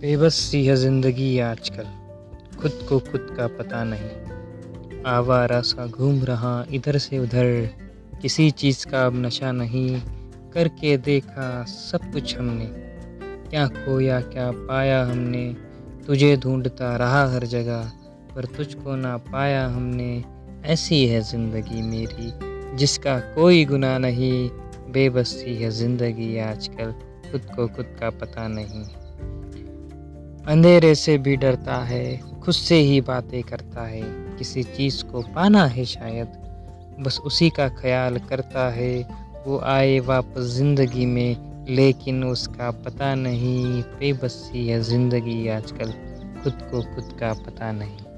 बेबस सी है ज़िंदगी आजकल। खुद को खुद का पता नहीं। आवारा सा घूम रहा इधर से उधर। किसी चीज़ का अब नशा नहीं। करके देखा सब कुछ हमने। क्या खोया, क्या पाया हमने। तुझे ढूंढता रहा हर जगह। पर तुझको ना पाया हमने। ऐसी है ज़िंदगी मेरी, जिसका कोई गुनाह नहीं। बेबस है ज़िंदगी आजकल। खुद को खुद का पता नहीं। अंधेरे से भी डरता है, खुद से ही बातें करता है, किसी चीज़ को पाना है शायद। बस उसी का ख्याल करता है, वो आए वापस ज़िंदगी में, लेकिन उसका पता नहीं, बेबसी है ज़िंदगी आजकल, खुद को खुद का पता नहीं।